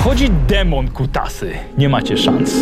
Wchodzi demon kutasy. Nie macie szans.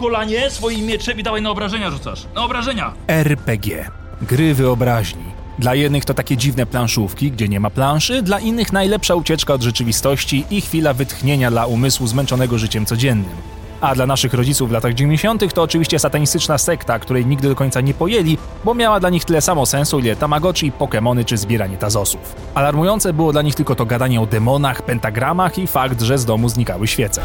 Kolanie swoim mieczem i dawaj na obrażenia rzucasz. Na obrażenia! RPG. Gry wyobraźni. Dla jednych to takie dziwne planszówki, gdzie nie ma planszy, dla innych najlepsza ucieczka od rzeczywistości i chwila wytchnienia dla umysłu zmęczonego życiem codziennym. A dla naszych rodziców w latach 90. to oczywiście satanistyczna sekta, której nigdy do końca nie pojęli, bo miała dla nich tyle samo sensu, ile Tamagotchi, Pokémony czy zbieranie tazosów. Alarmujące było dla nich tylko to gadanie o demonach, pentagramach i fakt, że z domu znikały świece.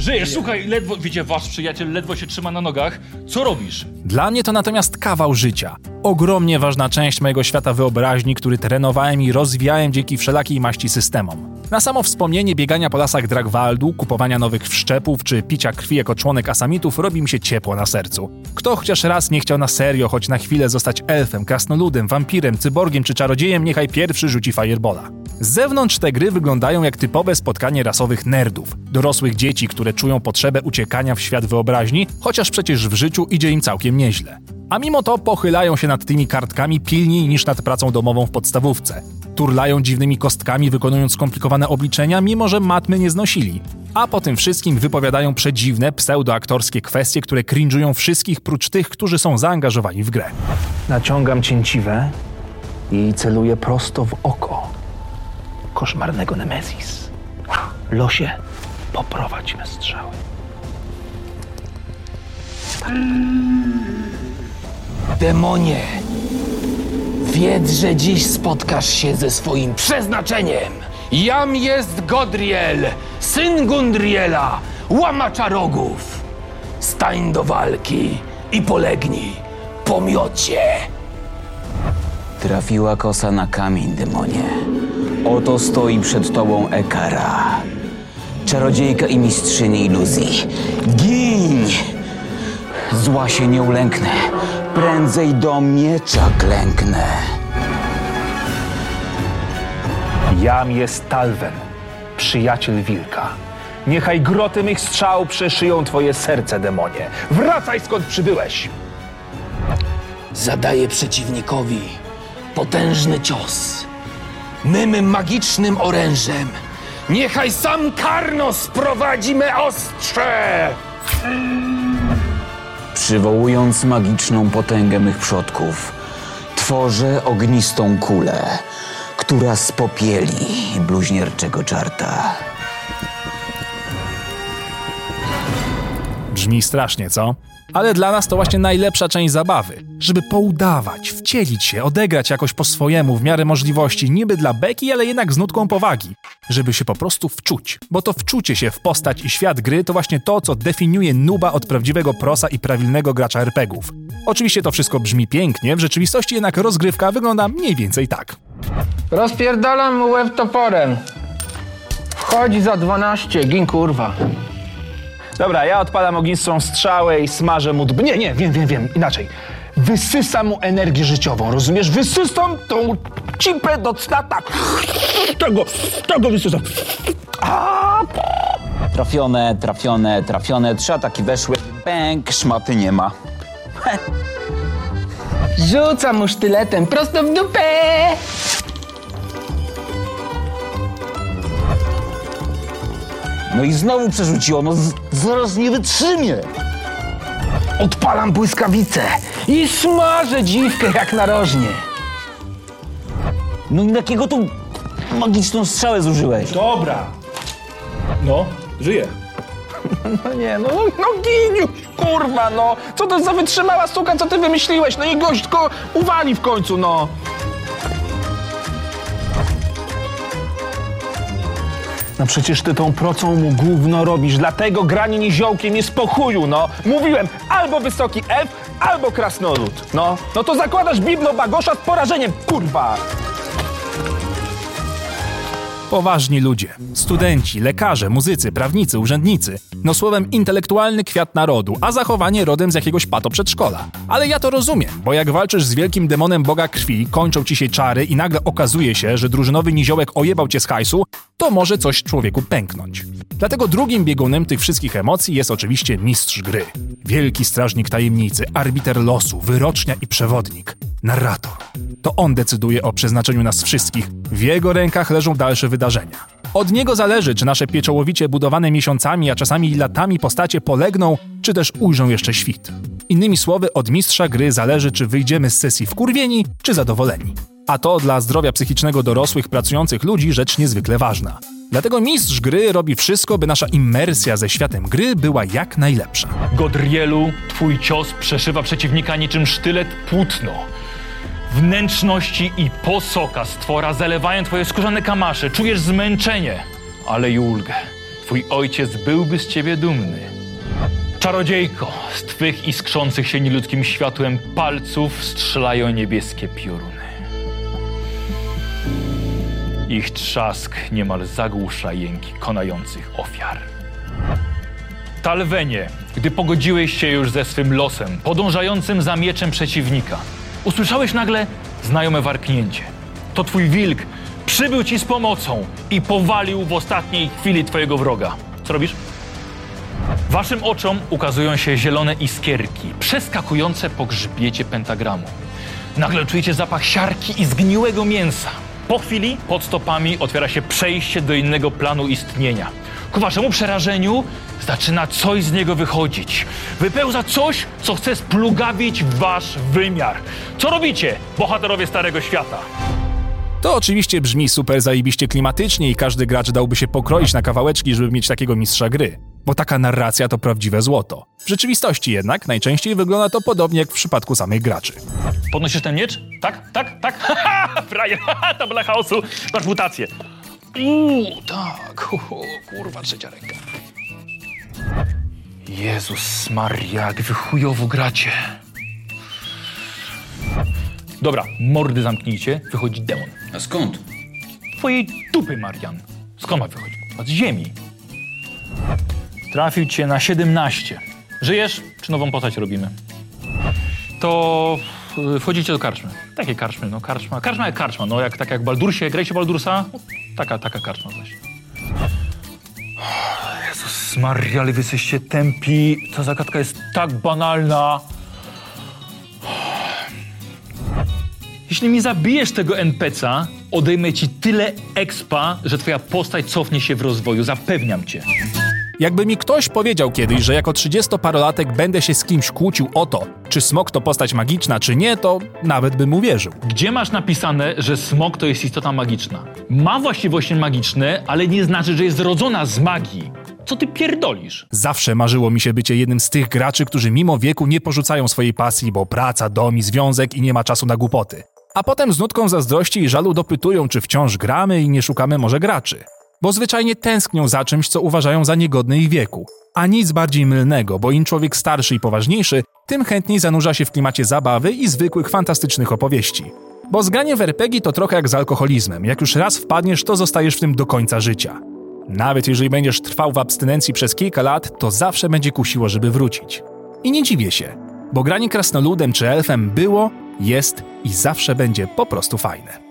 Żyjesz, słuchaj, ledwo, wiecie, wasz przyjaciel ledwo się trzyma na nogach. Co robisz? Dla mnie to natomiast kawał życia. Ogromnie ważna część mojego świata wyobraźni, który trenowałem i rozwijałem dzięki wszelakiej maści systemom. Na samo wspomnienie biegania po lasach Dragwaldu, kupowania nowych wszczepów czy picia krwi jako członek asamitów robi mi się ciepło na sercu. Kto chociaż raz nie chciał na serio, choć na chwilę zostać elfem, krasnoludem, wampirem, cyborgiem czy czarodziejem, niechaj pierwszy rzuci firebola. Z zewnątrz te gry wyglądają jak typowe spotkanie rasowych nerdów, dorosłych dzieci, które czują potrzebę uciekania w świat wyobraźni, chociaż przecież w życiu idzie im całkiem nieźle. A mimo to pochylają się nad tymi kartkami pilniej niż nad pracą domową w podstawówce. Turlają dziwnymi kostkami, wykonując skomplikowane obliczenia, mimo że matmy nie znosili. A po tym wszystkim wypowiadają przedziwne, pseudoaktorskie kwestie, które cringe'ują wszystkich prócz tych, którzy są zaangażowani w grę. Naciągam cięciwę i celuję prosto w oko koszmarnego Nemezis. Losie, poprowadź me strzały. Demonie, wiedz, że dziś spotkasz się ze swoim przeznaczeniem. Jam jest Godriel, syn Gundriela, łamacza rogów. Stań do walki i polegnij po miocie. Trafiła kosa na kamień, demonie. Oto stoi przed tobą Ekara. Czarodziejka i mistrzyni iluzji. Gin! Zła się nie ulęknę. Prędzej do miecza klęknę. Jam jest Talwen, przyjaciel wilka. Niechaj groty mych strzał przeszyją twoje serce, demonie. Wracaj skąd przybyłeś! Zadaję przeciwnikowi potężny cios. Mym magicznym orężem. Niechaj sam Karnos prowadzi me ostrze! Przywołując magiczną potęgę mych przodków, tworzę ognistą kulę, która spopieli bluźnierczego czarta. Brzmi strasznie, co? Ale dla nas to właśnie najlepsza część zabawy. Żeby poudawać, wcielić się, odegrać jakoś po swojemu, w miarę możliwości, niby dla beki, ale jednak z nutką powagi. Żeby się po prostu wczuć. Bo to wczucie się w postać i świat gry to właśnie to, co definiuje nuba od prawdziwego prosa i prawilnego gracza RPGów. Oczywiście to wszystko brzmi pięknie, w rzeczywistości jednak rozgrywka wygląda mniej więcej tak. Rozpierdalam mu łeb toporem. Wchodzi za 12, gin kurwa. Dobra, ja odpalam ognistą strzałę i smażę mu db... Nie, nie, wiem, wiem, wiem, inaczej. Wysysam mu energię życiową, rozumiesz? Wysysam tą cipę do cna, tak. Tego, tego wysysam. A, Trafione, trafione, trafione. Trzy ataki weszły. Pęk, szmaty nie ma. Rzucam mu sztyletem prosto w dupę. No i znowu przerzuciło, no z- zaraz nie wytrzymie. Odpalam błyskawicę i smażę dziwkę jak narożnie. No i jakiego tu magiczną strzałę zużyłeś? dobra. No, żyje. No nie, no, no giniu, kurwa, no. Co to za wytrzymała suka, co ty wymyśliłeś? No i gość go uwali w końcu, no. No przecież ty tą procą mu gówno robisz, dlatego granie niziołkiem jest po chuju, no. Mówiłem, albo wysoki F, albo krasnolud, no. No to zakładasz bibno bagosza z porażeniem, kurwa. Poważni ludzie, studenci, lekarze, muzycy, prawnicy, urzędnicy. No słowem intelektualny kwiat narodu, a zachowanie rodem z jakiegoś pato przedszkola. Ale ja to rozumiem, bo jak walczysz z wielkim demonem boga krwi, kończą ci się czary i nagle okazuje się, że drużynowy niziołek ojebał cię z hajsu, to może coś człowieku pęknąć. Dlatego drugim biegunem tych wszystkich emocji jest oczywiście mistrz gry. Wielki strażnik tajemnicy, arbiter losu, wyrocznia i przewodnik. Narrator. To on decyduje o przeznaczeniu nas wszystkich. W jego rękach leżą dalsze wydarzenia. Od niego zależy, czy nasze pieczołowicie budowane miesiącami, a czasami latami postacie polegną, czy też ujrzą jeszcze świt. Innymi słowy, od mistrza gry zależy, czy wyjdziemy z sesji wkurwieni, czy zadowoleni. A to dla zdrowia psychicznego dorosłych, pracujących ludzi rzecz niezwykle ważna. Dlatego mistrz gry robi wszystko, by nasza immersja ze światem gry była jak najlepsza. Godrielu, twój cios przeszywa przeciwnika niczym sztylet płótno. Wnętrzności i posoka stwora zalewają twoje skórzane kamasze. Czujesz zmęczenie, ale i ulgę. Twój ojciec byłby z ciebie dumny. Czarodziejko, z twych iskrzących się nieludzkim światłem palców strzelają niebieskie pioruny. Ich trzask niemal zagłusza jęki konających ofiar. Talwenie, gdy pogodziłeś się już ze swym losem, podążającym za mieczem przeciwnika, usłyszałeś nagle znajome warknięcie. To twój wilk przybył ci z pomocą i powalił w ostatniej chwili twojego wroga. Co robisz? Waszym oczom ukazują się zielone iskierki, przeskakujące po grzbiecie pentagramu. Nagle czujecie zapach siarki i zgniłego mięsa. Po chwili pod stopami otwiera się przejście do innego planu istnienia. Ku waszemu przerażeniu zaczyna coś z niego wychodzić. Wypełza coś, co chce splugawić wasz wymiar. Co robicie, bohaterowie Starego Świata? To oczywiście brzmi super zajebiście klimatycznie i każdy gracz dałby się pokroić na kawałeczki, żeby mieć takiego mistrza gry. Bo taka narracja to prawdziwe złoto. W rzeczywistości jednak najczęściej wygląda to podobnie jak w przypadku samych graczy. Podnosisz ten miecz? Tak, tak, tak. Haha, haha, tabela chaosu. Masz mutację. Uuu, tak. O, kurwa, trzecia ręka. Jezus Maria, jak wy chujowo gracie. Dobra, mordy zamknijcie, wychodzi demon. A skąd? Twojej dupy, Marian. Skąd ma wychodzić? Z ziemi. Trafił cię na 17. Żyjesz, czy nową postać robimy? To wchodzicie do karczmy. Takie karczmy, no karczma. Karczma jak karczma, no jak, tak jak Baldursie. Grajcie Baldursa? No, taka, taka karczma właśnie. Jezus Maria, ale wy jesteście tępi. Ta zagadka jest tak banalna. Jeśli mi zabijesz tego NPC'a, odejmę ci tyle expa, że twoja postać cofnie się w rozwoju. Zapewniam cię. Jakby mi ktoś powiedział kiedyś, że jako 30-parolatek będę się z kimś kłócił o to, czy smok to postać magiczna, czy nie, to nawet bym uwierzył. Gdzie masz napisane, że smok to jest istota magiczna? Ma właściwości magiczne, ale nie znaczy, że jest zrodzona z magii. Co ty pierdolisz? Zawsze marzyło mi się bycie jednym z tych graczy, którzy mimo wieku nie porzucają swojej pasji, bo praca, dom i związek i nie ma czasu na głupoty. A potem z nutką zazdrości i żalu dopytują, czy wciąż gramy i nie szukamy może graczy. Bo zwyczajnie tęsknią za czymś, co uważają za niegodne ich wieku. A nic bardziej mylnego, bo im człowiek starszy i poważniejszy, tym chętniej zanurza się w klimacie zabawy i zwykłych fantastycznych opowieści. Bo zgranie w RPG to trochę jak z alkoholizmem. Jak już raz wpadniesz, to zostajesz w tym do końca życia. Nawet jeżeli będziesz trwał w abstynencji przez kilka lat, to zawsze będzie kusiło, żeby wrócić. I nie dziwię się, bo granie krasnoludem czy elfem było, jest i zawsze będzie po prostu fajne.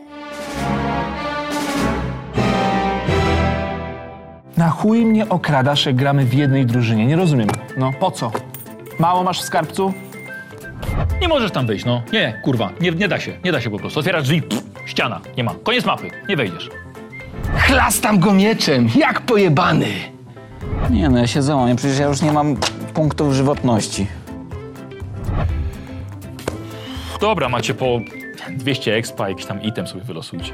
Na chuj mnie okradasz, jak gramy w jednej drużynie. Nie rozumiem. No, po co? Mało masz w skarbcu? Nie możesz tam wejść, no. Nie, kurwa, nie, nie da się, nie da się po prostu. Otwierasz drzwi, pff, ściana, nie ma. Koniec mapy, nie wejdziesz. Chlastam go mieczem, jak pojebany. Nie no, ja się załamię, przecież ja już nie mam punktów żywotności. Dobra, macie po 200 expa, jakiś tam item sobie wylosujcie.